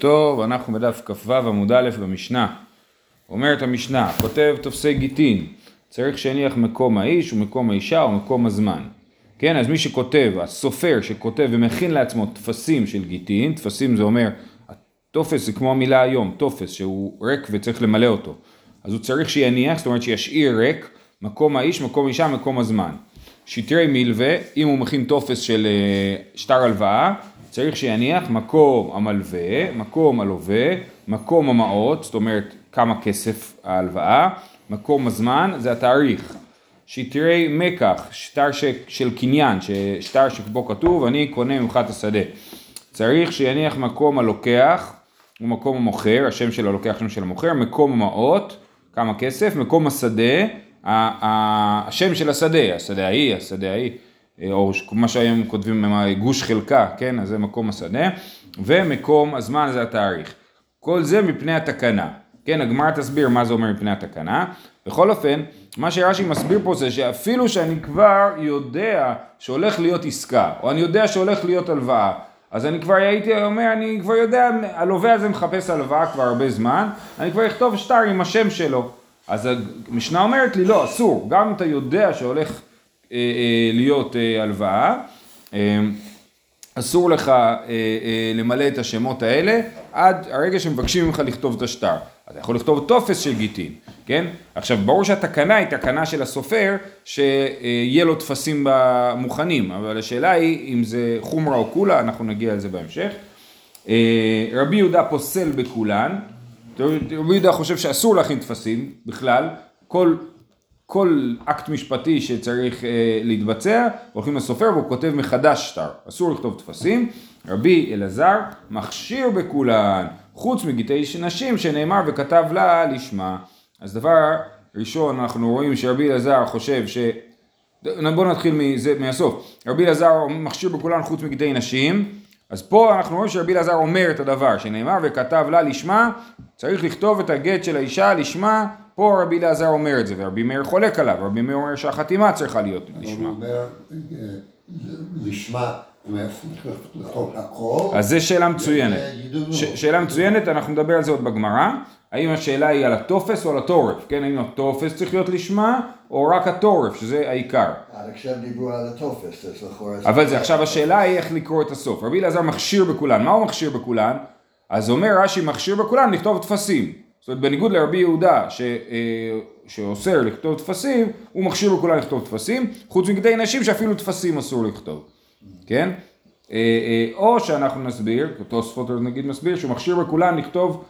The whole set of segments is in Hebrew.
טוב, אנחנו בדף כ"ו עמוד א' במשנה. אומרת המשנה, כותב טופסי גיטין, צריך שיניח מקום האיש ומקום האישה ומקום הזמן. כן, אז מי שכותב, הסופר שכותב ומכין לעצמו טפסים של גיטין, טפסים זה אומר, טופס זה כמו המילה היום, טופס שהוא ריק וצריך למלא אותו. אז הוא צריך שיניח, זאת אומרת שישאיר ריק, מקום האיש, מקום האישה, מקום הזמן. שטרי מילווה, אם הוא מכין טופס של אה, שטר הלוואה, צריך שיניח מקום המלווה, מקום הלווה, מקום המעות, זאת אומרת כמה כסף ההלוואה, מקום הזמן זה התאריך. שטרי מקח, שטר ש... של קניין, שטר שבו כתוב אני קונה ממך את השדה. צריך שיניח מקום הלוקח ומקום המוכר, השם של הלוקח, השם של המוכר, מקום המעות, כמה כסף, מקום השדה, השם של השדה, השדה ההיא, השדה ההיא. או מה שהיום כותבים גוש חלקה, כן, אז זה מקום השדה, ומקום הזמן זה התאריך. כל זה מפני התקנה, כן, הגמרא תסביר מה זה אומר מפני התקנה. בכל אופן, מה שרש"י מסביר פה זה שאפילו שאני כבר יודע שהולך להיות עסקה, או אני יודע שהולך להיות הלוואה, אז אני כבר הייתי אומר, אני כבר יודע, הלווה הזה מחפש הלוואה כבר הרבה זמן, אני כבר אכתוב שטר עם השם שלו. אז המשנה אומרת לי, לא, אסור, גם אם אתה יודע שהולך אה, אה, להיות אה, הלוואה, אסור לך למלא את השמות האלה עד הרגע שמבקשים ממך לכתוב את השטר. אתה יכול לכתוב טופס של גיטין, כן? עכשיו ברור שהתקנה היא תקנה של הסופר שיהיה לו טפסים מוכנים, אבל השאלה היא אם זה חומרה או קולה, אנחנו נגיע לזה בהמשך. רבי יהודה פוסל בכולן, רבי יהודה חושב שאסור להכין טפסים בכלל, כל כל אקט משפטי שצריך אה, להתבצע, הולכים לסופר והוא כותב מחדש שטר, אסור לכתוב טפסים. רבי אלעזר מכשיר בכולן, חוץ מגיטי נשים שנאמר וכתב לה לשמה. אז דבר ראשון אנחנו רואים שרבי אלעזר חושב ש... בואו נתחיל מזה, מהסוף. רבי אלעזר מכשיר בכולן חוץ מגיטי נשים, אז פה אנחנו רואים שרבי אלעזר אומר את הדבר שנאמר וכתב לה לשמה, צריך לכתוב את הגט של האישה לשמה פה רבי אלעזר אומר את זה, ורבי מאיר חולק עליו, רבי מאיר אומר שהחתימה צריכה להיות לשמה. הוא אומר, אה, לשמה, אז זו שאלה מצוינת. שאלה מצוינת, אנחנו נדבר על זה עוד בגמרא. האם השאלה היא על הטופס או על התורף, כן? האם הטופס צריך להיות לשמה, או רק התורף, שזה העיקר. עד עכשיו דיברו על הטופס, אז לכאורה... אבל זה עכשיו השאלה היא איך לקרוא את הסוף. רבי אלעזר מכשיר בכולן, מה הוא מכשיר בכולן? אז אומר רש"י מכשיר בכולן לכתוב טפסים. זאת אומרת, בניגוד לרבי יהודה ש, אה, שאוסר לכתוב טפסים, הוא מכשיר לכולם לכתוב טפסים, חוץ מכדי נשים שאפילו טפסים אסור לכתוב, כן? אה, אה, או שאנחנו נסביר, תוספות נגיד מסביר, שהוא מכשיר בכולם לכתוב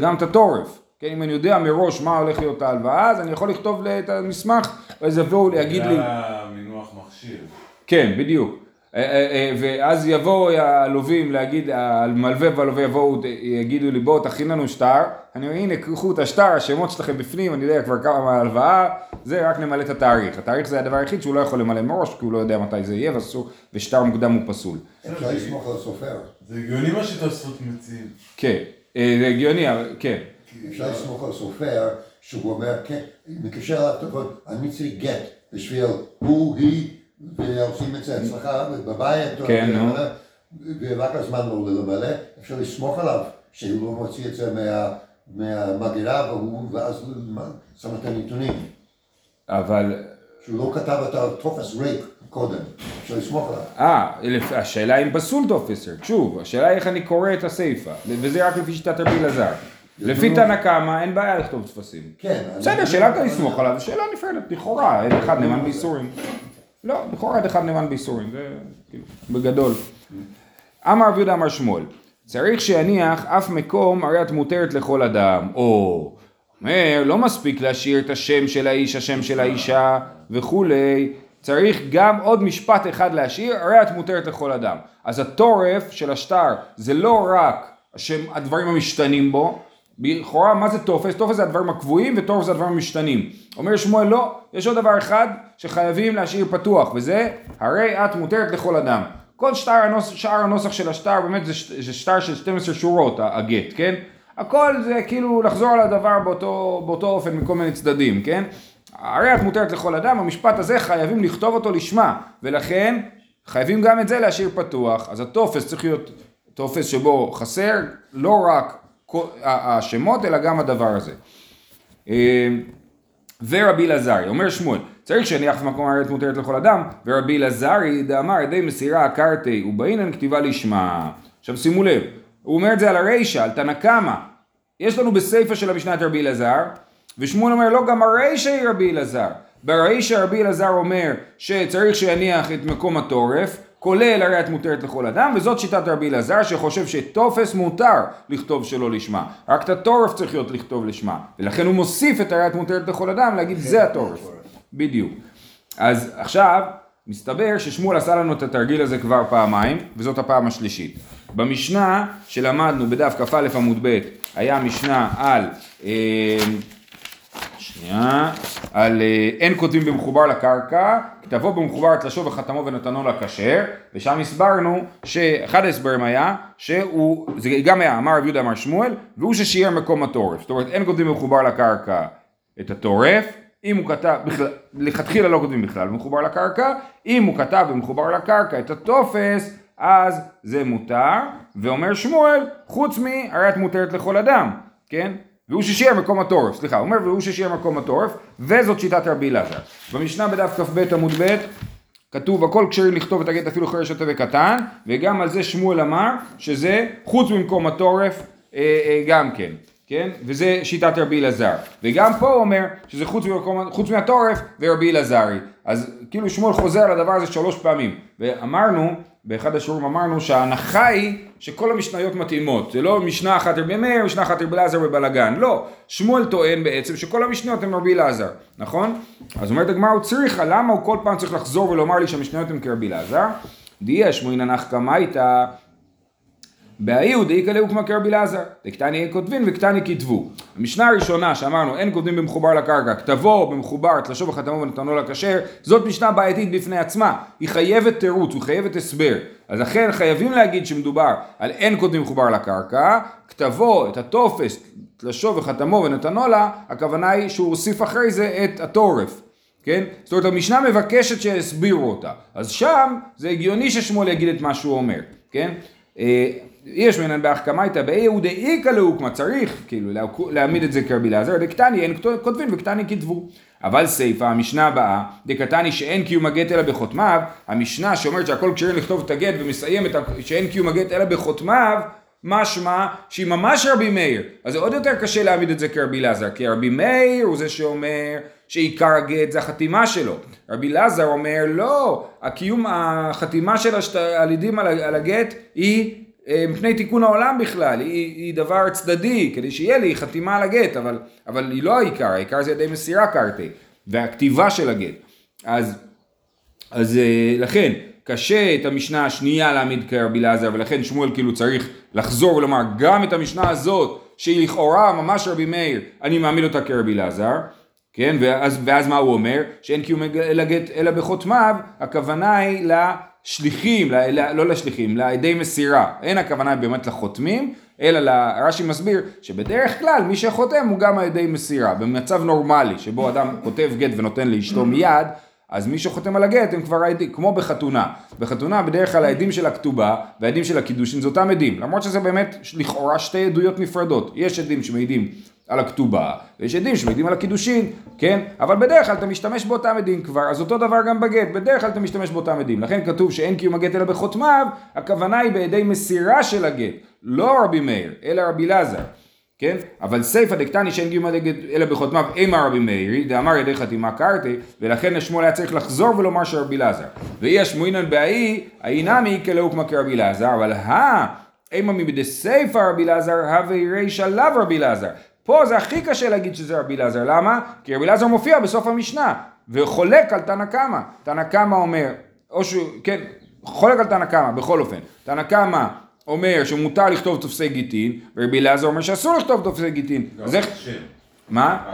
גם את התורף. כן, אם אני יודע מראש מה הולך להיות ההלוואה, אז אני יכול לכתוב את המסמך, ואז יבואו להגיד לי... זה המינוח מכשיר. כן, בדיוק. אה, אה, אה, ואז יבואו הלווים להגיד, המלווה והלווה יבואו, יגידו לי בואו תכין לנו שטר, אני אומר הנה קחו את השטר, השמות שלכם בפנים, אני יודע כבר כמה מההלוואה, זה רק נמלא את התאריך, התאריך זה הדבר היחיד שהוא לא יכול למלא מראש, כי הוא לא יודע מתי זה יהיה, ושטר מוקדם הוא פסול. אפשר לסמוך על הסופר. זה הגיוני מה שתוספות מציעים. כן, זה הגיוני, אבל כן. אפשר לסמוך על הסופר, שהוא אומר, כן, מקשר אליו, אני צריך גט בשביל הוא, היא ועושים את זה אצלך בבית, כן, נו. ורק הזמן לא למלא, אפשר לסמוך עליו שהוא לא מוציא את זה מהמגירה ואז שם את הנתונים. אבל... שהוא לא כתב את הטופס ריק קודם, אפשר לסמוך עליו. אה, השאלה אם פסול טופס ריק, שוב, השאלה איך אני קורא את הסיפה, וזה רק לפי שיטת רבי אלעזר. לפי תנא קמא אין בעיה לכתוב טפסים. כן. בסדר, שאלה אתה לסמוך עליו, שאלה נפרדת, לכאורה, אין אחד נאמן באיסורים. לא, לכאורה עד אחד נאמן באיסורים, זה כאילו, בגדול. אמר רבי יהודה אמר שמואל, צריך שיניח אף מקום הרי את מותרת לכל אדם, או אומר לא מספיק להשאיר את השם של האיש, השם של האישה וכולי, צריך גם עוד משפט אחד להשאיר, הרי את מותרת לכל אדם. אז התורף של השטר זה לא רק השם, הדברים המשתנים בו, לכאורה מה זה טופס? טופס זה הדברים הקבועים וטופס זה הדברים המשתנים. אומר שמואל לא, יש עוד דבר אחד שחייבים להשאיר פתוח וזה הרי את מותרת לכל אדם. כל שטר הנוסח, שאר הנוסח של השטר באמת זה, זה שטר של 12 שורות הגט, כן? הכל זה כאילו לחזור על הדבר באותו, באותו אופן מכל מיני צדדים, כן? הרי את מותרת לכל אדם, המשפט הזה חייבים לכתוב אותו לשמה ולכן חייבים גם את זה להשאיר פתוח. אז הטופס צריך להיות טופס שבו חסר לא רק השמות אלא גם הדבר הזה. אה, ורבי אלעזרי, אומר שמואל, צריך שהניח במקום הארץ מותרת לכל אדם, ורבי אלעזרי דאמר ידי מסירה עקרתי ובאינן כתיבה לשמה. עכשיו שימו לב, הוא אומר את זה על הרישא, על תנא קמא. יש לנו בסיפא של המשנה את רבי אלעזר, ושמואל אומר לא, גם הרישא היא רבי אלעזר. ברישא רבי אלעזר אומר שצריך שיניח את מקום התורף, כולל הרי את מותרת לכל אדם, וזאת שיטת רבי אלעזר שחושב שטופס מותר לכתוב שלא לשמה, רק את התורף צריך להיות לכתוב לשמה, ולכן הוא מוסיף את הרי את מותרת לכל אדם להגיד זה התורף. בדיוק. אז עכשיו, מסתבר ששמואל עשה לנו את התרגיל הזה כבר פעמיים, וזאת הפעם השלישית. במשנה שלמדנו בדף כ"א עמוד ב', היה משנה על, אה, שנייה, על אה, אין כותבים במחובר לקרקע, כתבו במחובר תלשו וחתמו ונתנו לכשר, ושם הסברנו שאחד ההסברים היה, שהוא, זה גם היה אמר רב יהודה אמר שמואל, והוא ששיער מקום התורף. זאת אומרת אין כותבים במחובר לקרקע את התורף, אם הוא כתב, בכלל, לכתחילה לא כותבים בכלל במחובר לקרקע, אם הוא כתב במחובר לקרקע את הטופס, אז זה מותר, ואומר שמואל, חוץ מהרי את מותרת לכל אדם, כן? והוא ששיער מקום התורף, סליחה, הוא אומר והוא ששיער מקום התורף, וזאת שיטת רבי אלעזר. במשנה בדף כ"ב עמוד ב' כתוב הכל כשרים לכתוב את הגט אפילו חרש שוטה וקטן, וגם על זה שמואל אמר שזה חוץ ממקום התורף אה, אה, גם כן. כן? וזה שיטת רבי אלעזר. וגם פה הוא אומר שזה חוץ, ממקום, חוץ מהתורף ורבי אלעזרי. אז כאילו שמואל חוזר על הדבר הזה שלוש פעמים. ואמרנו, באחד השיעורים אמרנו שההנחה היא שכל המשניות מתאימות. זה לא משנה אחת רבי מאיר, משנה אחת רבי אלעזר ובלאגן. לא. שמואל טוען בעצם שכל המשניות הן רבי אלעזר. נכון? אז אומרת הגמרא הוא צריכה, למה הוא כל פעם צריך לחזור ולומר לי שהמשניות הן כרבי אלעזר? דיה שמואין נח קמייתא בהאיהו דאיכא לאוקמא כרבי אלעזר, דקטני כותבין וקטני כתבו. המשנה הראשונה שאמרנו אין כותבים במחובר לקרקע, כתבו במחובר, תלשו וחתמו ונתנו לכשר, זאת משנה בעייתית בפני עצמה, היא חייבת תירוץ, היא חייבת הסבר. אז לכן חייבים להגיד שמדובר על אין כותבים מחובר לקרקע, כתבו את הטופס, תלשו וחתמו ונתנו לה, הכוונה היא שהוא הוסיף אחרי זה את התורף. כן? זאת אומרת המשנה מבקשת שיסבירו אותה. אז שם זה הגיוני ששמואל יגיד את מה שהוא אומר, כן? יש מנן בהחכמייתא באיהו דאיכא לאוקמא צריך? כאילו להעמיד את זה כרבי אלעזר דקטני אין כותבין וקטני כתבו. אבל סיפא המשנה הבאה דקטני שאין קיום הגט אלא בחותמיו המשנה שאומרת שהכל כשרים לכתוב את הגט ומסיימת שאין קיום הגט אלא בחותמיו משמע שהיא ממש רבי מאיר. אז זה עוד יותר קשה להעמיד את זה כרבי אלעזר כי רבי מאיר הוא זה שאומר שעיקר הגט זה החתימה שלו. רבי אלעזר אומר לא הקיום החתימה של השלידים על הגט היא מפני תיקון העולם בכלל, היא, היא דבר צדדי, כדי שיהיה לי חתימה על הגט, אבל, אבל היא לא העיקר, העיקר זה ידי מסירה קרתי, והכתיבה של הגט. אז, אז אה, לכן, קשה את המשנה השנייה להעמיד כרבי אלעזר, ולכן שמואל כאילו צריך לחזור ולומר, גם את המשנה הזאת, שהיא לכאורה ממש רבי מאיר, אני מעמיד אותה כרבי אלעזר. כן, ואז, ואז מה הוא אומר? שאין קיום אלא גט אלא בחותמיו, הכוונה היא ל, ל, לא לשליחים, לעדי מסירה. אין הכוונה באמת לחותמים, אלא רש"י מסביר שבדרך כלל מי שחותם הוא גם העדי מסירה. במצב נורמלי, שבו אדם כותב גט ונותן לאשתו מיד, אז מי שחותם על הגט הם כבר העדים, כמו בחתונה. בחתונה בדרך כלל העדים של הכתובה והעדים של הקידושין זה אותם עדים, למרות שזה באמת לכאורה שתי עדויות נפרדות. יש עדים שמעידים על הכתובה, ויש עדים שמעידים על הקידושין, כן? אבל בדרך כלל אתה משתמש באותם עדים כבר, אז אותו דבר גם בגט, בדרך כלל אתה משתמש באותם עדים. לכן כתוב שאין קיום הגט אלא בחותמיו, הכוונה היא בידי מסירה של הגט, לא רבי מאיר, אלא רבי אלעזר. כן? אבל סיפא דקטני שאין הגט אלא בחותמיו אימה רבי מאירי, דאמר ידי חתימה קרתי, ולכן השמואל היה צריך לחזור ולומר שרבי אלעזר. ואי השמואינן בהאי, האי נמי כלאוקמא כרבי אלעזר, אבל הא, אימה מבדי סיפא רבי אלעזר, הווה רישא לאו רבי אלעזר. פה זה הכי קשה להגיד שזה רבי אלעזר, למה? כי רבי אלעזר מופיע בסוף המשנה, וחולק על תנא קמא. תנא קמא אומר, או שהוא, כן, חולק על תנא קמא, בכל אופן. תנא קמא אומר שמותר לכתוב תופסי גיטין, ורבי אלעזר אומר שאסור לכתוב תופסי גיטין. אז איך... מה?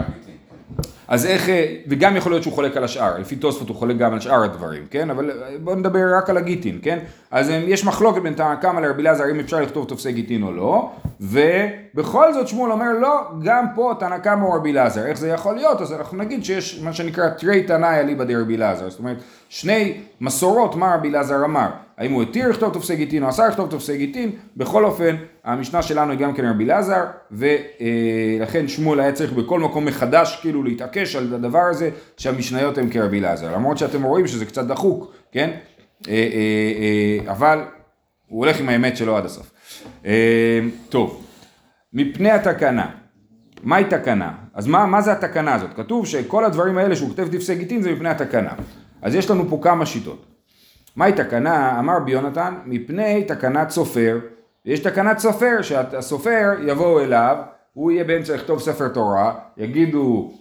אז איך, וגם יכול להיות שהוא חולק על השאר, לפי תוספות הוא חולק גם על שאר הדברים, כן? אבל בואו נדבר רק על הגיטין, כן? אז יש מחלוקת בין תנא קמא לרבי אלעזר אם אפשר לכתוב תופסי גיטין או לא, ובכל זאת שמואל אומר לא, גם פה תנא קמא הוא רבי אלעזר, איך זה יכול להיות? אז אנחנו נגיד שיש מה שנקרא תרי תנאי אליבא דרבי אלעזר, זאת אומרת שני מסורות מה רבי אלעזר אמר, האם הוא התיר לכתוב תופסי גיטין או אסר לכתוב תופסי גיטין, בכל אופן המשנה שלנו היא גם כן רבי אלעזר, ולכן שמואל היה צריך בכל מקום מחדש כאילו להתעקש על הדבר הזה שהמשניות הן כרבי אלעזר, למרות שאתם רואים שזה קצת דחוק, כן? אה, אה, אה, אבל הוא הולך עם האמת שלו עד הסוף. טוב, מפני התקנה, מהי תקנה? אז מה, מה זה התקנה הזאת? כתוב שכל הדברים האלה שהוא כותב תפסי גיטין זה מפני התקנה. אז יש לנו פה כמה שיטות. מהי תקנה? אמר רבי יונתן, מפני תקנת סופר. יש תקנת סופר, שהסופר יבואו אליו, הוא יהיה באמצע לכתוב ספר תורה, יגידו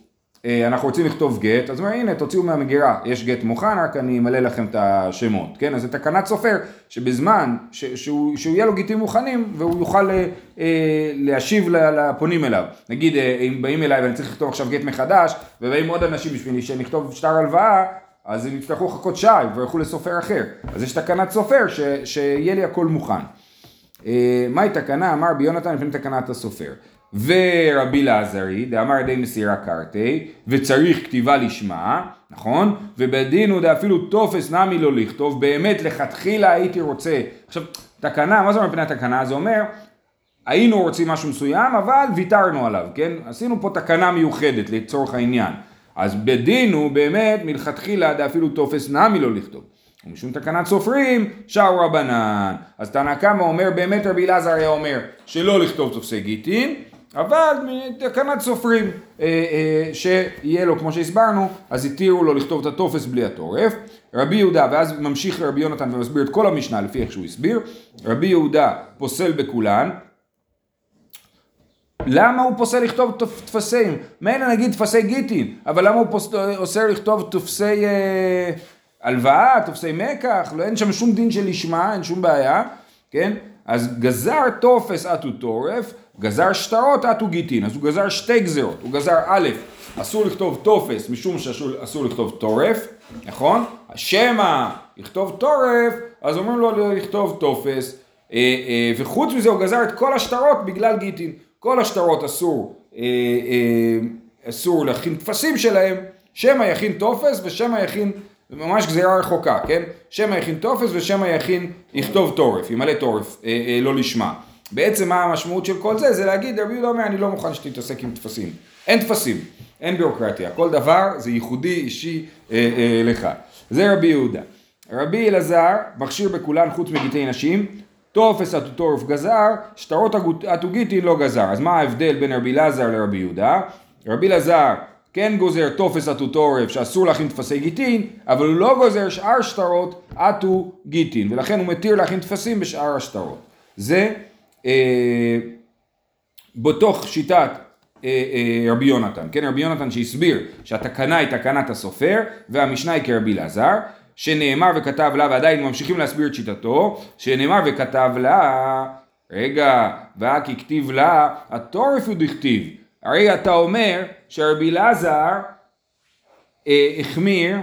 אנחנו רוצים לכתוב גט, אז אומר הנה תוציאו מהמגירה, יש גט מוכן, רק אני אמלא לכם את השמות, כן? אז זה תקנת סופר, שבזמן ש, שהוא, שהוא יהיה לו גיטים מוכנים והוא יוכל אה, אה, להשיב לפונים אליו. נגיד אה, אם באים אליי ואני צריך לכתוב עכשיו גט מחדש, ובאים עוד אנשים בשבילי שנכתוב שטר הלוואה, אז הם יצטרכו לחכות שעה וילכו לסופר אחר. אז יש תקנת סופר ש, שיהיה לי הכל מוכן. אה, מהי תקנה? אמר ביונתן לפני תקנת הסופר. ורבי לעזרי, דאמר די מסירה קרתי, וצריך כתיבה לשמה, נכון? ובדין הוא דאפילו טופס נמי לא לכתוב, באמת לכתחילה הייתי רוצה. עכשיו, תקנה, מה זה אומר פני התקנה? זה אומר, היינו רוצים משהו מסוים, אבל ויתרנו עליו, כן? עשינו פה תקנה מיוחדת לצורך העניין. אז בדין הוא באמת מלכתחילה דאפילו טופס נמי לא לכתוב. ומשום תקנת סופרים, שער רבנן. אז תנא קמא אומר, באמת רבי אלעזר היה אומר שלא לכתוב תופסי גיטין, אבל תקנת סופרים, אה, אה, שיהיה לו, כמו שהסברנו, אז התירו לו לכתוב את הטופס בלי התורף. רבי יהודה, ואז ממשיך רבי יונתן ומסביר את כל המשנה לפי איך שהוא הסביר. רבי יהודה פוסל בכולן. למה הוא פוסל לכתוב טפסים? מילא נגיד טפסי גיטין, אבל למה הוא אוסר לכתוב טפסי אה, הלוואה, טפסי מקח? לא, אין שם שום דין של לשמה, אין שום בעיה, כן? אז גזר טופס אטו תורף, גזר שטרות אטו גיטין, אז הוא גזר שתי גזרות, הוא גזר א', אסור לכתוב טופס משום שאסור לכתוב תורף, נכון? שמא לכתוב תורף, אז אומרים לו לכתוב טופס, אה, אה, וחוץ מזה הוא גזר את כל השטרות בגלל גיטין, כל השטרות אסור, אה, אסור להכין טפסים שלהם, שמא יכין טופס ושמא יכין ממש גזירה רחוקה, כן? שמא יכין טופס ושמא יכין, יכתוב תורף, ימלא תורף, אה, אה, לא לשמה. בעצם מה המשמעות של כל זה? זה להגיד, רבי יהודה אומר, אני לא מוכן שתתעסק עם טפסים. אין טפסים, אין ביורוקרטיה, כל דבר זה ייחודי, אישי אה, אה, לך. זה רבי יהודה. רבי אלעזר, מכשיר בכולן חוץ מגיטי נשים, טופס אטו תורף גזר, שטרות אטו גיטין לא גזר. אז מה ההבדל בין רבי אלעזר לרבי יהודה? רבי אלעזר כן גוזר טופס אטו תורף שאסור להכין טפסי גיטין, אבל הוא לא גוזר שאר שטרות אטו גיטין, ולכן הוא מתיר להכין טפסים בשאר השטרות. זה אה, בתוך שיטת אה, אה, רבי יונתן, כן רבי יונתן שהסביר שהתקנה היא תקנת הסופר והמשנה היא כרבי אלעזר שנאמר וכתב לה ועדיין ממשיכים להסביר את שיטתו שנאמר וכתב לה רגע והכי כתיב לה התורף הוא דכתיב הרי אתה אומר שרבי אלעזר אה, החמיר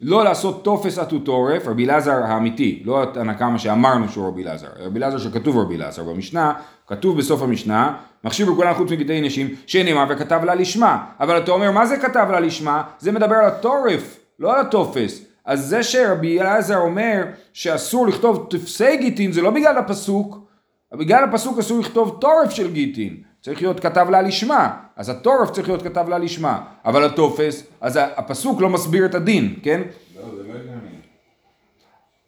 לא לעשות טופס אטוטורף, רבי אלעזר האמיתי, לא הנקמה שאמרנו שהוא רבי אלעזר, רבי אלעזר שכתוב רבי אלעזר במשנה, כתוב בסוף המשנה, מחשיב בכולם חוץ מגיטי נשים, שנאמר וכתב לה לשמה, אבל אתה אומר מה זה כתב לה לשמה? זה מדבר על הטורף, לא על הטופס. אז זה שרבי אלעזר אומר שאסור לכתוב טפסי גיטין זה לא בגלל הפסוק, בגלל הפסוק אסור לכתוב טורף של גיטין. צריך להיות כתב לה לשמה, אז התורף צריך להיות כתב לה לשמה, אבל הטופס, אז הפסוק לא מסביר את הדין, כן? לא, זה לא הגיוני.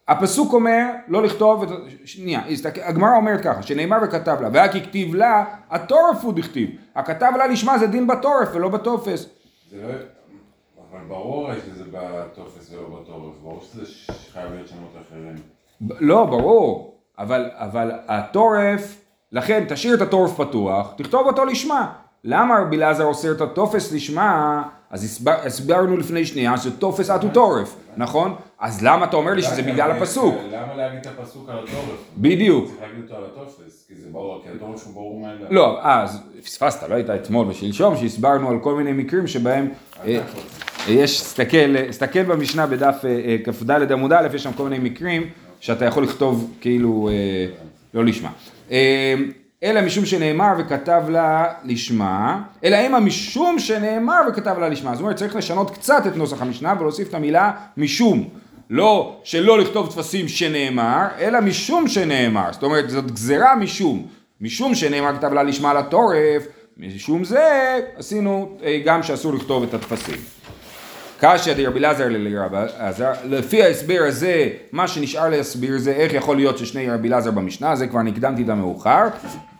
הפסוק אומר לא לכתוב, את... שנייה, הגמרא אומרת ככה, שנאמר וכתב לה, כי כתיב לה, התורף הוא דכתיב, הכתב לה לשמה זה דין בתורף ולא בטופס. זה לא... אבל ברור הרי שזה בטופס ולא בטורף, ברור שזה חייב להיות שמות אחרים. לא, ברור, אבל, אבל התורף לכן תשאיר את הטורף פתוח, תכתוב אותו לשמה. למה רבי אלעזר אוסר את הטופס לשמה? אז הסבר, הסברנו לפני שנייה שטופס אטו טורף, נכון? אז למה אתה אומר לי שזה בגלל הפסוק? למה להגיד את הפסוק על הטורף? בדיוק. צריך להגיד אותו על הטופס, כי זה ברור, כי הטורף הוא ברור מאליו. לא, אז פספסת, לא היית אתמול ושלשום, שהסברנו על כל מיני מקרים שבהם אה, יש, סתכל, סתכל במשנה בדף אה, אה, כ"ד עמוד א', יש שם כל מיני מקרים שאתה יכול לכתוב כאילו לא לשמה. אה, אלא משום שנאמר וכתב לה לשמה, אלא אימה משום שנאמר וכתב לה לשמה. זאת אומרת צריך לשנות קצת את נוסח המשנה ולהוסיף את המילה משום. לא שלא לכתוב טפסים שנאמר, אלא משום שנאמר. זאת אומרת, זאת גזירה משום. משום שנאמר כתב לה לשמה לטורף, משום זה עשינו אה, גם שאסור לכתוב את הטפסים. קשיא דרבי אלעזר לרבי אלעזר, לפי ההסבר הזה, מה שנשאר להסביר זה איך יכול להיות ששני רבי אלעזר במשנה, זה כבר נקדמתי את המאוחר.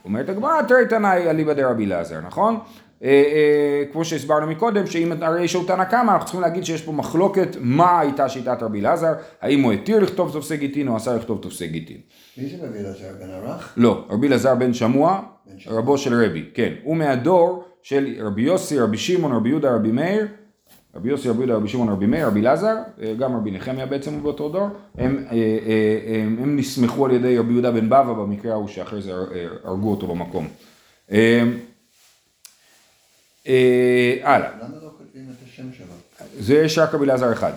אומרת הגמרא, תראי תנאי אליבא דרבי אלעזר, נכון? אה, אה, כמו שהסברנו מקודם, שאם הרי שהוא תנא קמא, אנחנו צריכים להגיד שיש פה מחלוקת מה הייתה שיטת רבי אלעזר, האם הוא התיר לכתוב תופסי גיטין או אסר לכתוב תופסי גיטין. מי זה רבי אלעזר בן ערך? לא, רבי אלעזר בן שמוע. רבו של רבי, כן, הוא מהדור של רבי יוסי, רבי שמעון, רבי יהודה, רבי מאיר, רבי יוסי, רבי יהודה, רבי שמעון, רבי מאיר, רבי אלעזר, אה, גם רבי נחמיה בעצם הוא באותו דור, הם, אה, אה, הם, הם נסמכו על ידי רבי יהודה בן בבא במקרה ההוא שאחרי זה הרגו אותו במקום. אה, אה, הלאה. למה לא כותבים את השם שלו? זה יש רק רבי אלעזר אחד.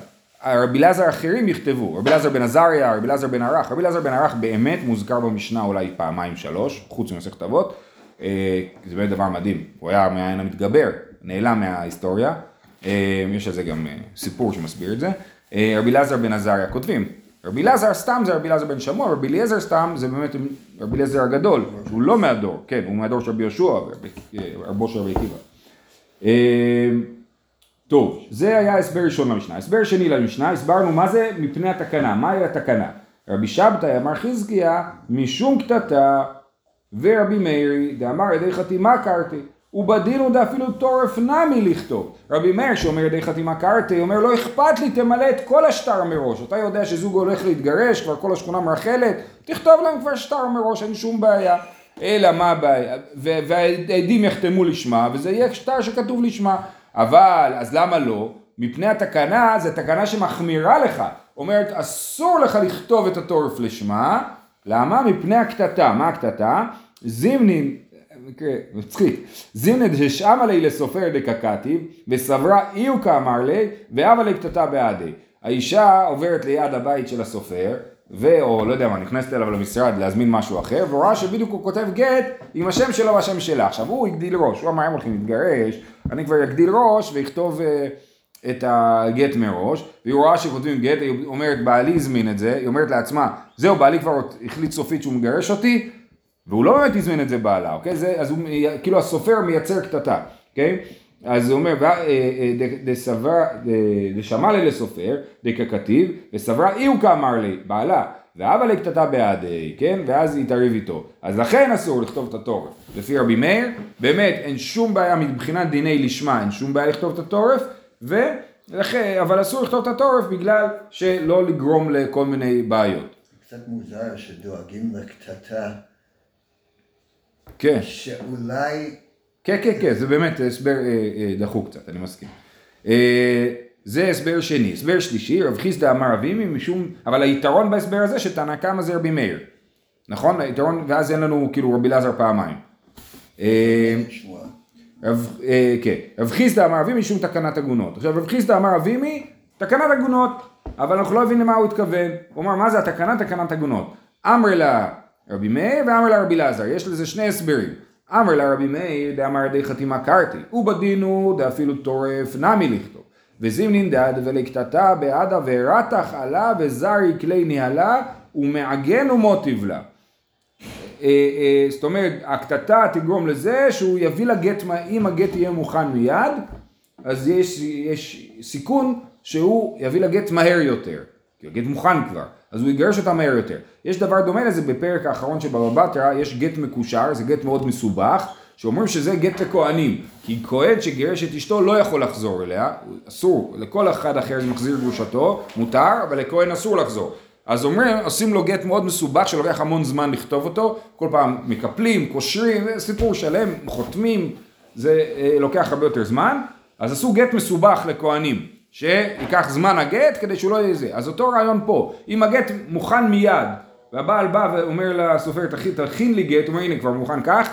רבי אלעזר האחרים יכתבו, רבי אלעזר בן עזריה, רבי אלעזר בן ערך, רבי אלעזר בן ערך באמת מוזכר במשנה אולי פעמיים שלוש, חוץ ממסכת אבות, זה באמת דבר מדהים, הוא היה מהעין המתגבר, נעלם מההיסטוריה, יש על זה גם אה, סיפור שמסביר את זה, אה, רבי אלעזר בן עזריה כותבים, רבי אלעזר סתם זה רבי אלעזר בן שמוע, רבי אליעזר סתם זה באמת רבי אליעזר הגדול, שהוא לא מהדור, כן, הוא מהדור של רבי יהושע, ורבי- אה, רבו של רבי עקיבא. אה, טוב, זה היה הסבר ראשון למשנה. הסבר שני למשנה, הסברנו מה זה מפני התקנה, מהי התקנה. רבי שבתאי אמר חזקיה, משום קטטה, ורבי מאירי, דאמר ידי חתימה קרתי, ובדין הוא דאפילו טורף נמי לכתוב. רבי מאיר שאומר ידי חתימה קרתי, אומר לא אכפת לי, תמלא את כל השטר מראש. אתה יודע שזוג הולך להתגרש, כבר כל השכונה מרחלת, תכתוב להם כבר שטר מראש, אין שום בעיה. אלא מה הבעיה? והעדים יחתמו לשמה, וזה יהיה שטר שכתוב לשמה. אבל, אז למה לא? מפני התקנה, זו תקנה שמחמירה לך. אומרת, אסור לך לכתוב את התורף לשמה. למה? מפני הקטטה. מה הקטטה? זימנין, מצחיק, זימנין דשאמה לי לסופר דקקתיב, וסברה איוקה אמר לי, ואבה לי קטטה בעדי. האישה עוברת ליד הבית של הסופר, ואו לא יודע מה, נכנסת אליו למשרד להזמין משהו אחר, ורואה שבדיוק הוא כותב גט עם השם שלו והשם שלה. עכשיו הוא הגדיל ראש, הוא אמר הם הולכים להתגרש, אני כבר אגדיל ראש ואכתוב אה, את הגט מראש, והיא רואה שכותבים גט, היא אומרת בעלי הזמין את זה, היא אומרת לעצמה, זהו בעלי כבר החליט סופית שהוא מגרש אותי, והוא לא באמת הזמין את זה בעלה, אוקיי? זה, אז הוא, כאילו הסופר מייצר קטטה, אוקיי? אז הוא אומר, "ו- אה, אה, דשמע לי לסופר, דקכתיב, וסברה אי הוא כאמר לי, בעלה, ואבא לי קטטה בעדי, כן? ואז היא תריב איתו. אז לכן אסור לכתוב את התורף. לפי רבי מאיר, באמת אין שום בעיה מבחינת דיני לשמה, אין שום בעיה לכתוב את התורף, ולכן, אבל אסור לכתוב את התורף בגלל שלא לגרום לכל מיני בעיות. קצת מוזר שדואגים לקטטה, כן. שאולי כן, כן, כן, זה באמת הסבר אה, אה, דחוק קצת, אני מסכים. אה, זה הסבר שני. הסבר שלישי, רב חיסדא אמר אבימי משום, אבל היתרון בהסבר הזה שתנא קמא זה רבי מאיר. נכון? היתרון, ואז אין לנו כאילו רבי אלעזר פעמיים. אה. רב, אה, כן, רב חיסדא אמר אבימי משום תקנת עגונות. עכשיו רב חיסדא אמר אבימי, תקנת עגונות, אבל אנחנו לא מבינים למה הוא התכוון. הוא אמר, מה זה התקנה? תקנת עגונות. אמר לה רבי מאיר ואמר לה רבי אלעזר, יש לזה שני הסברים. אמר לה רבי מאיר, דאמר ידי חתימה קרתי, ובדינו דאפילו טורף נמי לכתוב. וזימנין דד ולקטטה בעדה ורתח עלה וזרי כלי ניהלה ומעגן ומוטיב לה. אה, אה, זאת אומרת, הקטטה תגרום לזה שהוא יביא לגט, מה- אם הגט יהיה מוכן מיד, אז יש, יש סיכון שהוא יביא לגט מהר יותר, כי הגט מוכן כבר, אז הוא יגרש אותה מהר יותר. יש דבר דומה לזה בפרק האחרון של בבא בתרא, יש גט מקושר, זה גט מאוד מסובך, שאומרים שזה גט לכהנים, כי כהן שגירש את אשתו לא יכול לחזור אליה, אסור, לכל אחד אחר מחזיר גרושתו, מותר, אבל לכהן אסור לחזור. אז אומרים, עושים לו גט מאוד מסובך שלוקח המון זמן לכתוב אותו, כל פעם מקפלים, קושרים, סיפור שלם, חותמים, זה אה, לוקח הרבה יותר זמן, אז עשו גט מסובך לכהנים, שייקח זמן הגט כדי שהוא לא יהיה זה. אז אותו רעיון פה, אם הגט מוכן מיד, והבעל בא ואומר לסופר, "תכין- לי גט, הוא אומר הנה כבר מוכן כך,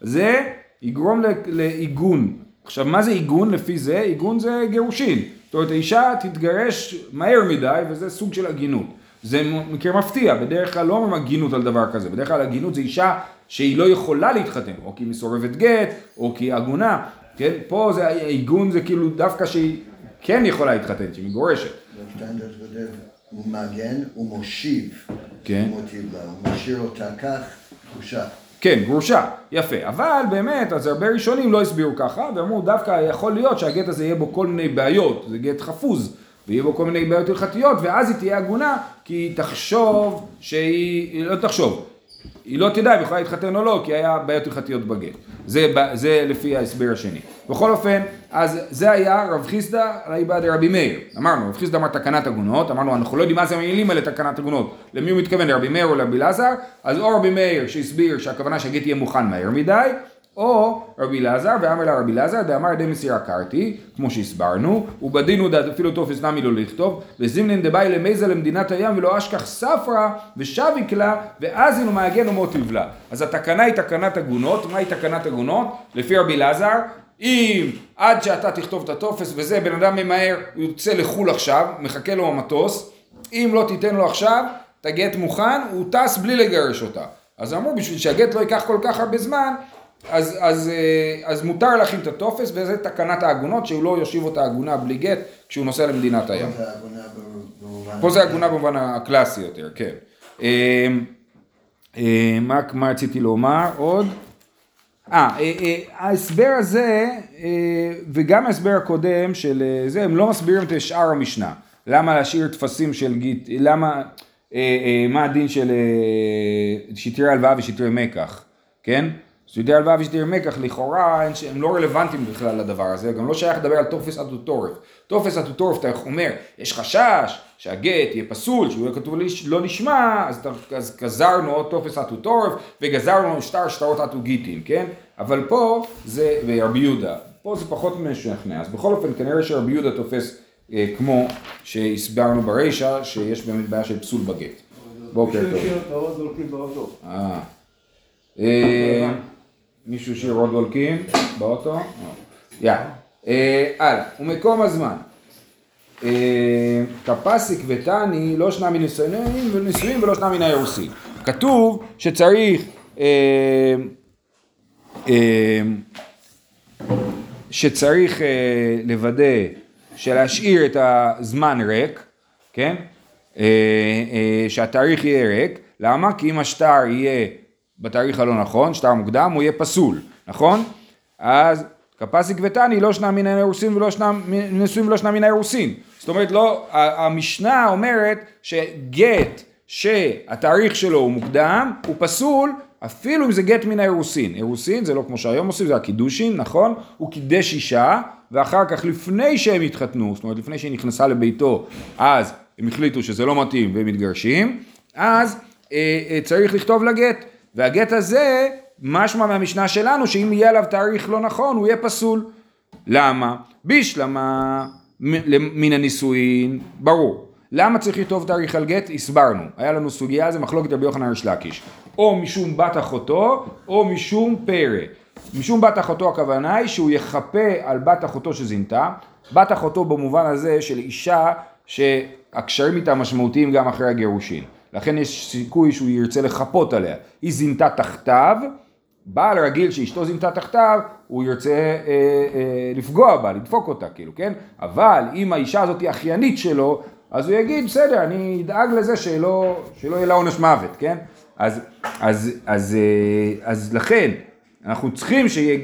זה יגרום לעיגון. עכשיו מה זה עיגון לפי זה? עיגון זה גירושין. זאת אומרת האישה תתגרש מהר מדי וזה סוג של עגינות. זה מקרה מפתיע, בדרך כלל לא אומרים הגינות על דבר כזה, בדרך כלל הגינות זה אישה שהיא לא יכולה להתחתן, או כי היא מסורבת גט, או כי היא עגונה, כן? פה זה העיגון זה כאילו דווקא שהיא כן יכולה להתחתן, שהיא מגורשת. רב שטיינדרס כותב, הוא מגן, הוא מושיב. כן. הוא מוטיב לה, הוא משאיר אותה כך, גרושה. כן, גרושה, יפה. אבל באמת, אז הרבה ראשונים לא הסבירו ככה, ואמרו דווקא יכול להיות שהגט הזה יהיה בו כל מיני בעיות, זה גט חפוז, ויהיה בו כל מיני בעיות הלכתיות, ואז היא תהיה עגונה, כי היא תחשוב שהיא, היא לא תחשוב, היא לא תדע אם יכולה להתחתן או לא, כי היה בעיות הלכתיות בגט. זה, זה לפי ההסבר השני. בכל אופן, אז זה היה רב חיסדא אליבא דרבי מאיר. אמרנו, רב חיסדא אמר תקנת עגונות, אמרנו, אנחנו לא יודעים מה זה המילים האלה תקנת עגונות. למי הוא מתכוון, לרבי מאיר או לרבי אלעזר? אז או רבי מאיר שהסביר שהכוונה שהגט יהיה מוכן מהר מדי, או רבי אלעזר, ואמר לה רבי אלעזר, דאמר די מסירה קרתי, כמו שהסברנו, ובדין הוא אפילו טופס נמי לא לכתוב, וזימנין דבאי למייזה למדינת הים ולא אשכח ספרא ושביק לה, ואז אינו מעגן ומוטיב לה. אז התקנה היא תקנת עגונות, מהי תקנת עגונות? לפי רבי אלעזר, אם עד שאתה תכתוב את הטופס וזה, בן אדם ממהר, הוא יוצא לחו"ל עכשיו, מחכה לו המטוס, אם לא תיתן לו עכשיו, את הגט מוכן, הוא טס בלי לגרש אותה. אז אמרו, בשביל שהגט לא ייקח כל כך הרבה זמן, אז, אז, אה, אז מותר להכין את הטופס, וזה תקנת העגונות, שהוא לא יושיב אותה עגונה בלי גט כשהוא נוסע למדינת הים. פה זה עגונה במובן הקלאסי יותר, כן. אה, אה, מה, מה רציתי לומר עוד? אה, ההסבר הזה, וגם ההסבר הקודם של זה, הם לא מסבירים את שאר המשנה. למה להשאיר טפסים של גיט, למה, מה הדין של שטרי הלוואה ושטרי מקח, כן? שטרי הלוואה ושטרי מקח לכאורה הם, לא רלוונטיים בכלל לדבר הזה, גם לא שייך לדבר על טופס אטוטורף. טופס אטו תורף אתה אומר, יש חשש שהגט יהיה פסול, שהוא יהיה כתוב לא לשמה, אז, אז גזרנו עוד טופס אטו תורף וגזרנו שטר שטרות אטו גיטין, כן? אבל פה זה, ורבי יהודה, פה זה פחות משכנע, אז בכל אופן כנראה שרבי יהודה תופס אה, כמו שהסברנו ברישא, שיש באמת בעיה של פסול בגט. בוקר טוב. אה. מישהו השאיר עוד דולקים באוטו? יאללה. אה, הלאה. ומקום הזמן. אה, כפסיק ותני לא שנם מנישואים ונישואים ולא שנם מן האירוסין. כתוב שצריך אה, שצריך לוודא שלהשאיר את הזמן ריק, כן? שהתאריך יהיה ריק, למה? כי אם השטר יהיה בתאריך הלא נכון, שטר מוקדם, הוא יהיה פסול, נכון? אז כפסיק ותני לא שנם מן האירוסין ולא שנם, נשואים ולא שנם מן האירוסין. זאת אומרת, לא, המשנה אומרת שגט שהתאריך שלו הוא מוקדם, הוא פסול, אפילו אם זה גט מן האירוסין. אירוסין זה לא כמו שהיום עושים, זה הקידושין, נכון? הוא קידש אישה, ואחר כך לפני שהם התחתנו, זאת אומרת לפני שהיא נכנסה לביתו, אז הם החליטו שזה לא מתאים והם מתגרשים, אז אה, אה, צריך לכתוב לה. והגט הזה, משמע מהמשנה שלנו, שאם יהיה עליו תאריך לא נכון, הוא יהיה פסול. למה? בישלמה מ- מן הנישואין, ברור. למה צריך לכתוב תאריך על גט? הסברנו. היה לנו סוגיה זה מחלוקת רבי יוחנן ריש לקיש. או משום בת אחותו, או משום פרא. משום בת אחותו הכוונה היא שהוא יכפה על בת אחותו שזינתה. בת אחותו במובן הזה של אישה שהקשרים איתה משמעותיים גם אחרי הגירושין. לכן יש סיכוי שהוא ירצה לחפות עליה. היא זינתה תחתיו, בעל רגיל שאשתו זינתה תחתיו, הוא ירצה אה, אה, לפגוע בה, לדפוק אותה, כאילו, כן? אבל אם האישה הזאת היא אחיינית שלו, אז הוא יגיד, בסדר, אני אדאג לזה שלא, שלא יהיה לה עונש מוות, כן? אז, אז, אז, אה, אז לכן, אנחנו צריכים שיהיה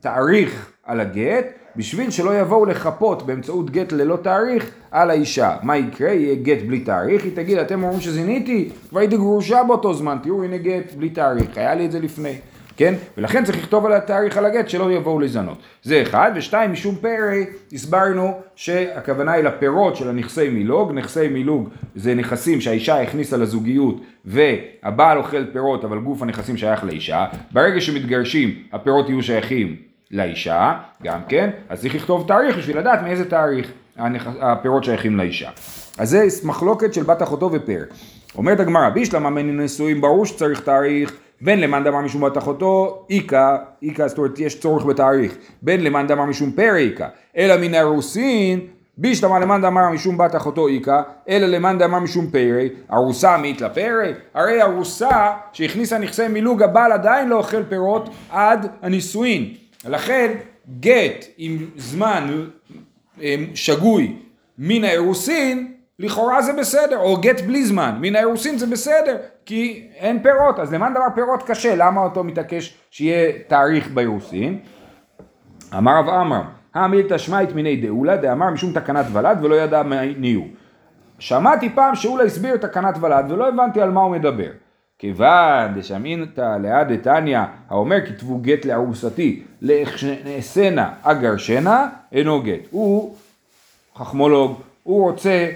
תאריך על הגט, בשביל שלא יבואו לחפות באמצעות גט ללא תאריך על האישה. מה יקרה? יהיה גט בלי תאריך, היא תגיד, אתם אומרים שזיניתי, כבר הייתי גרושה באותו זמן, תראו, הנה גט בלי תאריך, היה לי את זה לפני. כן? ולכן צריך לכתוב על התאריך על הגט שלא יבואו לזנות. זה אחד, ושתיים, משום פרא, הסברנו שהכוונה היא לפירות של הנכסי מילוג, נכסי מילוג זה נכסים שהאישה הכניסה לזוגיות והבעל אוכל פירות אבל גוף הנכסים שייך לאישה, ברגע שמתגרשים הפרות יהיו שייכים לאישה, גם כן, אז צריך לכתוב תאריך בשביל לדעת מאיזה תאריך. הפירות שייכים לאישה. אז זה מחלוקת של בת אחותו ופר. אומרת הגמרא, בישלמה מן נשואים ברור שצריך תאריך, בין למאן דמר משום בת אחותו, איכא, איכא, זאת אומרת יש צורך בתאריך, בין למאן דמר משום פר איכא, אלא מן הרוסין, בישלמה למאן דמר משום בת אחותו איכא, אלא למאן דמר משום פרא, ארוסה מאית לפרא, הרי ארוסה שהכניסה נכסי מילוג הבעל עדיין לא אוכל פירות עד הנישואין, לכן גט עם זמן אה, שגוי מן האירוסין לכאורה זה בסדר, או גט בלי זמן, מן האירוסין זה בסדר, כי אין פירות, אז למען דבר פירות קשה, למה אותו מתעקש שיהיה תאריך באירוסין? אמר רב עמרם, המילתא שמעית מיני דאולה, דאמר משום תקנת ולד ולא ידע מי הוא. שמעתי פעם שאולה הסביר תקנת ולד ולא הבנתי על מה הוא מדבר. כיוון דשמינתא ליד דתניא האומר כתבו גט לארוסתי לאכסנה אגרשנה אינו גט. הוא חכמולוג, הוא רוצה,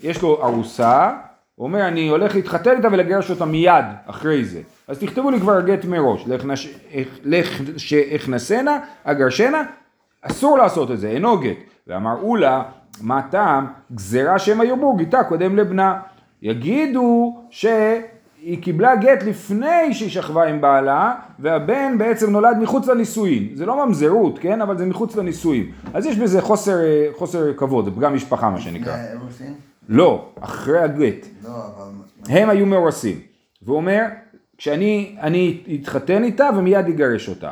יש לו ארוסה, הוא אומר אני הולך להתחתן איתה ולגרש אותה מיד אחרי זה. אז תכתבו לי כבר גט מראש, שאכנסנה אגרשנה אסור לעשות את זה, אינו גט. ואמר אולה, מה טעם? גזירה שמא יאמרו גיתה קודם לבנה. יגידו שהיא קיבלה גט לפני שהיא שכבה עם בעלה, והבן בעצם נולד מחוץ לנישואין. זה לא ממזרות, כן? אבל זה מחוץ לנישואין. אז יש בזה חוסר, חוסר כבוד, זה פגם משפחה מה שנקרא. לפני האירוסין? לא, אחרי הגט. לא, אבל... הם היו מאורסים. והוא אומר, כשאני אני אתחתן איתה ומיד אגרש אותה.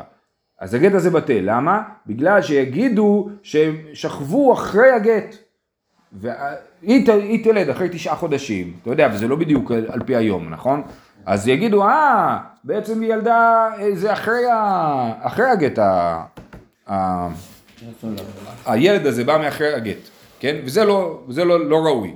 אז הגט הזה בטל, למה? בגלל שיגידו שהם שכבו אחרי הגט. והיא תלד אחרי תשעה חודשים, אתה יודע, וזה לא בדיוק על, על פי היום, נכון? אז יגידו, אה, בעצם היא ילדה, אה, זה אחרי, ה, אחרי הגט, ה, ה, הילד הזה בא מאחרי הגט, כן? וזה לא, וזה לא, לא ראוי,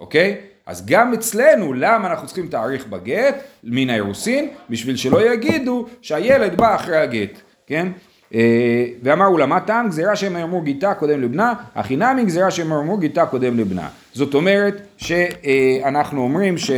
אוקיי? אז גם אצלנו, למה אנחנו צריכים תאריך בגט מן האירוסין? בשביל שלא יגידו שהילד בא אחרי הגט, כן? אה, ואמרו לה, מה טעם? גזירה שהם אמרו גיתה קודם לבנה, הכי נמי גזירה שהם אמרו גיתה קודם לבנה. זאת אומרת שאנחנו אומרים ש...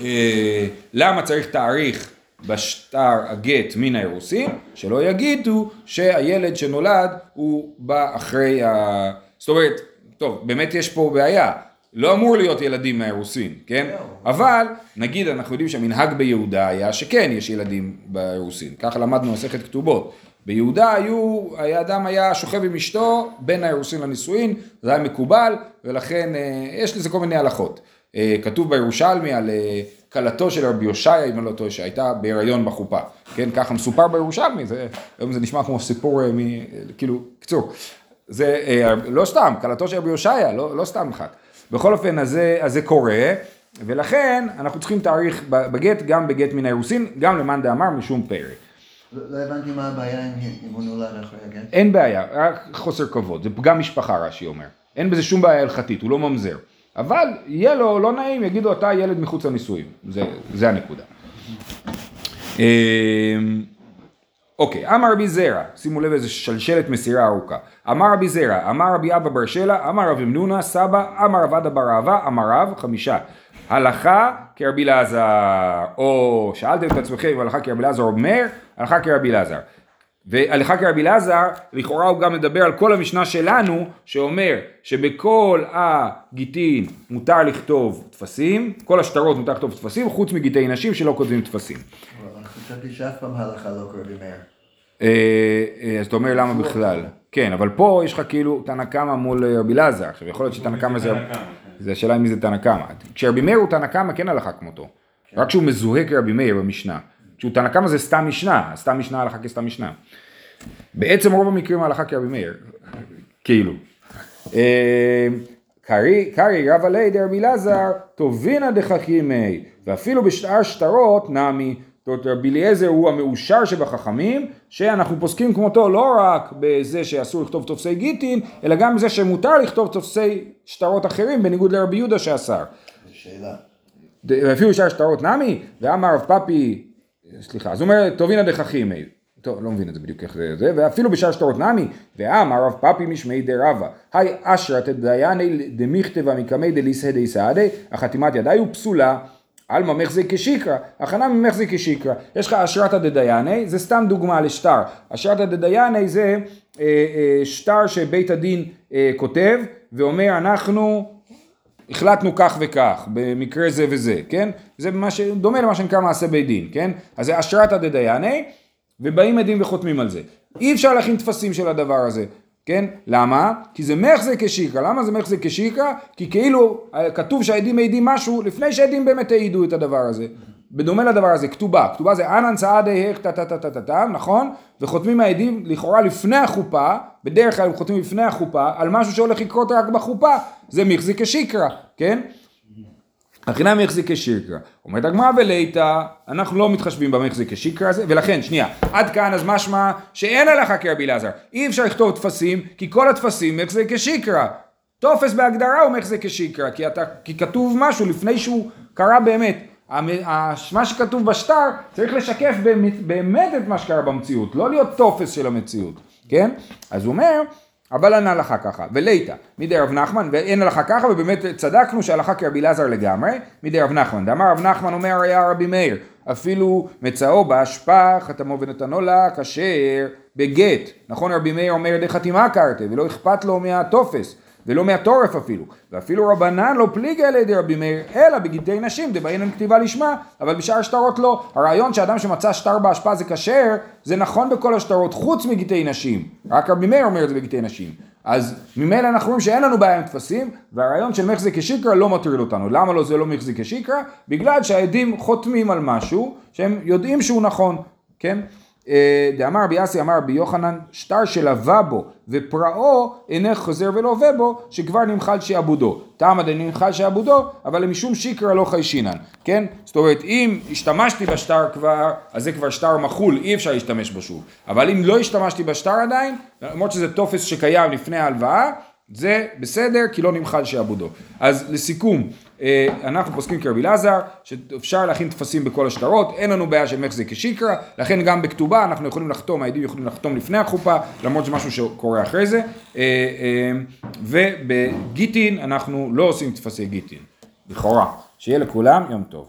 אה, למה צריך תאריך בשטר הגט מן האירוסין? שלא יגידו שהילד שנולד הוא בא אחרי ה... זאת אומרת, טוב, באמת יש פה בעיה. לא אמור להיות ילדים מהאירוסין, כן? אבל נגיד אנחנו יודעים שהמנהג ביהודה היה שכן יש ילדים באירוסין, ככה למדנו מסכת כתובות. ביהודה היו, האדם היה שוכב עם אשתו בין האירוסין לנישואין, זה היה מקובל ולכן אה, יש לזה כל מיני הלכות. אה, כתוב בירושלמי על אה, כלתו של רבי יושעיה, אם אני לא טועה, שהייתה בהיריון בחופה, כן? ככה מסופר בירושלמי, זה, היום זה נשמע כמו סיפור, אה, מ, כאילו, קצור. זה אה, לא סתם, כלתו של רבי יושעיה, לא, לא סתם אחת. בכל אופן, אז זה, אז זה קורה, ולכן אנחנו צריכים תאריך בגט, גם בגט מן האירוסין, גם למאן דאמר משום פרק. לא לא הבנתי מה הבעיה אם אם הוא נולד אחרי הגט. אין בעיה, רק חוסר כבוד, זה פגם משפחה רש"י אומר. אין בזה שום בעיה הלכתית, הוא לא ממזר. אבל יהיה לו לא נעים, יגידו אתה ילד מחוץ לנישואים, זה, זה הנקודה. אוקיי, אמר רבי זרע, שימו לב איזה שלשלת מסירה ארוכה. אמר רבי זרע, אמר רבי אבא בר שלה, אמר רבי מנונה, סבא, אמר רב עדה בר אהבה, אמר רב, חמישה. הלכה כרבי אלעזר, או שאלתם את עצמכם הלכה כרבי אלעזר אומר, הלכה כרבי אלעזר. והלכה כרבי אלעזר, לכאורה הוא גם מדבר על כל המשנה שלנו, שאומר שבכל הגיטין מותר לכתוב טפסים, כל השטרות מותר לכתוב טפסים, חוץ מגיטי נשים שלא כותבים טפסים. חשבתי שאף פעם הלכה לא קוראים מהר. אה, אה, אז אתה אומר למה בכלל? כן, אבל פה יש לך כאילו תנא קמא מול רבי אלעזר, עכשיו יכול להיות שתנא קמא זה... קמא, זה השאלה מי זה תנא קמא. כשרבי מאיר הוא תנא קמא כן הלכה כמותו, רק שהוא מזוהה כרבי מאיר במשנה. כשהוא תנא קמא זה סתם משנה, סתם משנה הלכה כסתם משנה. בעצם רוב המקרים ההלכה כרבי מאיר, כאילו. אה, קרי קרי רב עלי דרבי אלעזר טובינא דחכימי ואפילו בשאר שטרות נמי זאת אומרת, רבי אליעזר הוא המאושר שבחכמים שאנחנו פוסקים כמותו לא רק בזה שאסור לכתוב תופסי גיטין אלא גם בזה שמותר לכתוב תופסי שטרות אחרים בניגוד לרבי יהודה שאסר שאלה. ואפילו בשאר שטרות נמי ואמר רב פפי סליחה אז הוא אומר טובינה דחכימי טוב, לא מבין את זה בדיוק איך זה, זה, ואפילו בשאר שטרות נמי, ואמר רב פפי משמעי דרבה, היי אשרת דייני דמיכתבה מקמי דליסא דייסעדי, החתימת ידיים הוא פסולה, עלמא מחזי כשיקרא, הכנה ממחזי כשיקרא. יש לך אשרתא דדייני, זה סתם דוגמה לשטר. אשרתא דדייני זה אה, אה, שטר שבית הדין אה, כותב, ואומר אנחנו החלטנו כך וכך, במקרה זה וזה, כן? זה ש... דומה למה שנקרא מעשה בית דין, כן? אז זה אשרתא דדייני, ובאים עדים וחותמים על זה. אי אפשר להכין טפסים של הדבר הזה, כן? למה? כי זה מחזק כשיקרא. למה זה מחזק כשיקרא? כי כאילו אה, כתוב שהעדים מעידים משהו לפני שהעדים באמת העידו את הדבר הזה. בדומה לדבר הזה, כתובה, כתובה זה אנן איך טה טה טה טה טה טה, נכון? וחותמים העדים לכאורה לפני החופה, בדרך כלל הם חותמים לפני החופה, על משהו שהולך לקרות רק בחופה, זה מחזיק כשיקרא, כן? הכינם מחזיק כשיקרא. אומרת הגמרא וליתא, אנחנו לא מתחשבים במחזיק כשיקרא הזה, ולכן, שנייה, עד כאן אז משמע שאין הלכה כרבי אלעזר. אי אפשר לכתוב טפסים, כי כל הטפסים מחזיק כשיקרא. טופס בהגדרה הוא מחזיק כשיקרא, כי, אתה, כי כתוב משהו לפני שהוא קרה באמת. מה שכתוב בשטר צריך לשקף באמת את מה שקרה במציאות, לא להיות טופס של המציאות, כן? אז הוא אומר, אבל ענה הלכה ככה, וליתא, מידי רב נחמן, ואין הלכה ככה, ובאמת צדקנו שהלכה כרבי אלעזר לגמרי, מידי רב נחמן, דאמר רב נחמן אומר היה רבי מאיר, אפילו מצאו באשפה, חתמו ונתנו לה, כשר בגט, נכון רבי מאיר אומר די חתימה קרתי, ולא אכפת לו מהטופס, ולא מהטורף אפילו, ואפילו רבנן לא פליגה על ידי רבי מאיר, אלא בגיטי נשים, דבעינן כתיבה לשמה, אבל בשאר השטרות לא. הרעיון שאדם שמצא שטר באשפה זה כשר, זה נכון בכל השטרות, חוץ מגיטי נשים. רק רבי מאיר אומר את זה בגיטי נשים. אז ממילא אנחנו רואים שאין לנו בעיה עם טפסים, והרעיון של מחזיק כשיקרא לא מטריד אותנו. למה לא זה לא מחזיק כשיקרא? בגלל שהעדים חותמים על משהו שהם יודעים שהוא נכון, כן? אה, דאמר רבי אסי אמר רבי יוחנן שטר שלווה בו ופרעו אינך חוזר ולווה בו שכבר נמחל שעבודו. תמא דנמחל שעבודו אבל למשום שיקרא לא חיישינן. כן? זאת אומרת אם השתמשתי בשטר כבר אז זה כבר שטר מחול אי אפשר להשתמש בו שוב. אבל אם לא השתמשתי בשטר עדיין למרות שזה טופס שקיים לפני ההלוואה זה בסדר כי לא נמחל שעבודו. אז לסיכום, אנחנו פוסקים כרבי אלעזר, שאפשר להכין טפסים בכל השטרות, אין לנו בעיה של מחזיק כשיקרא, לכן גם בכתובה אנחנו יכולים לחתום, העדים יכולים לחתום לפני החופה, למרות שזה משהו שקורה אחרי זה, אה, אה, ובגיטין אנחנו לא עושים טפסי גיטין, לכאורה. שיהיה לכולם יום טוב.